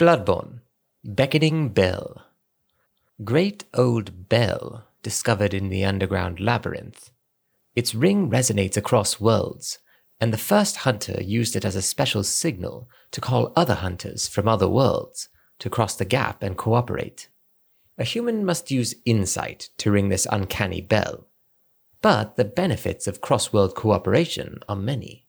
Bloodborne Beckoning Bell. Great old bell discovered in the underground labyrinth. Its ring resonates across worlds, and the first hunter used it as a special signal to call other hunters from other worlds to cross the gap and cooperate. A human must use insight to ring this uncanny bell. But the benefits of cross world cooperation are many.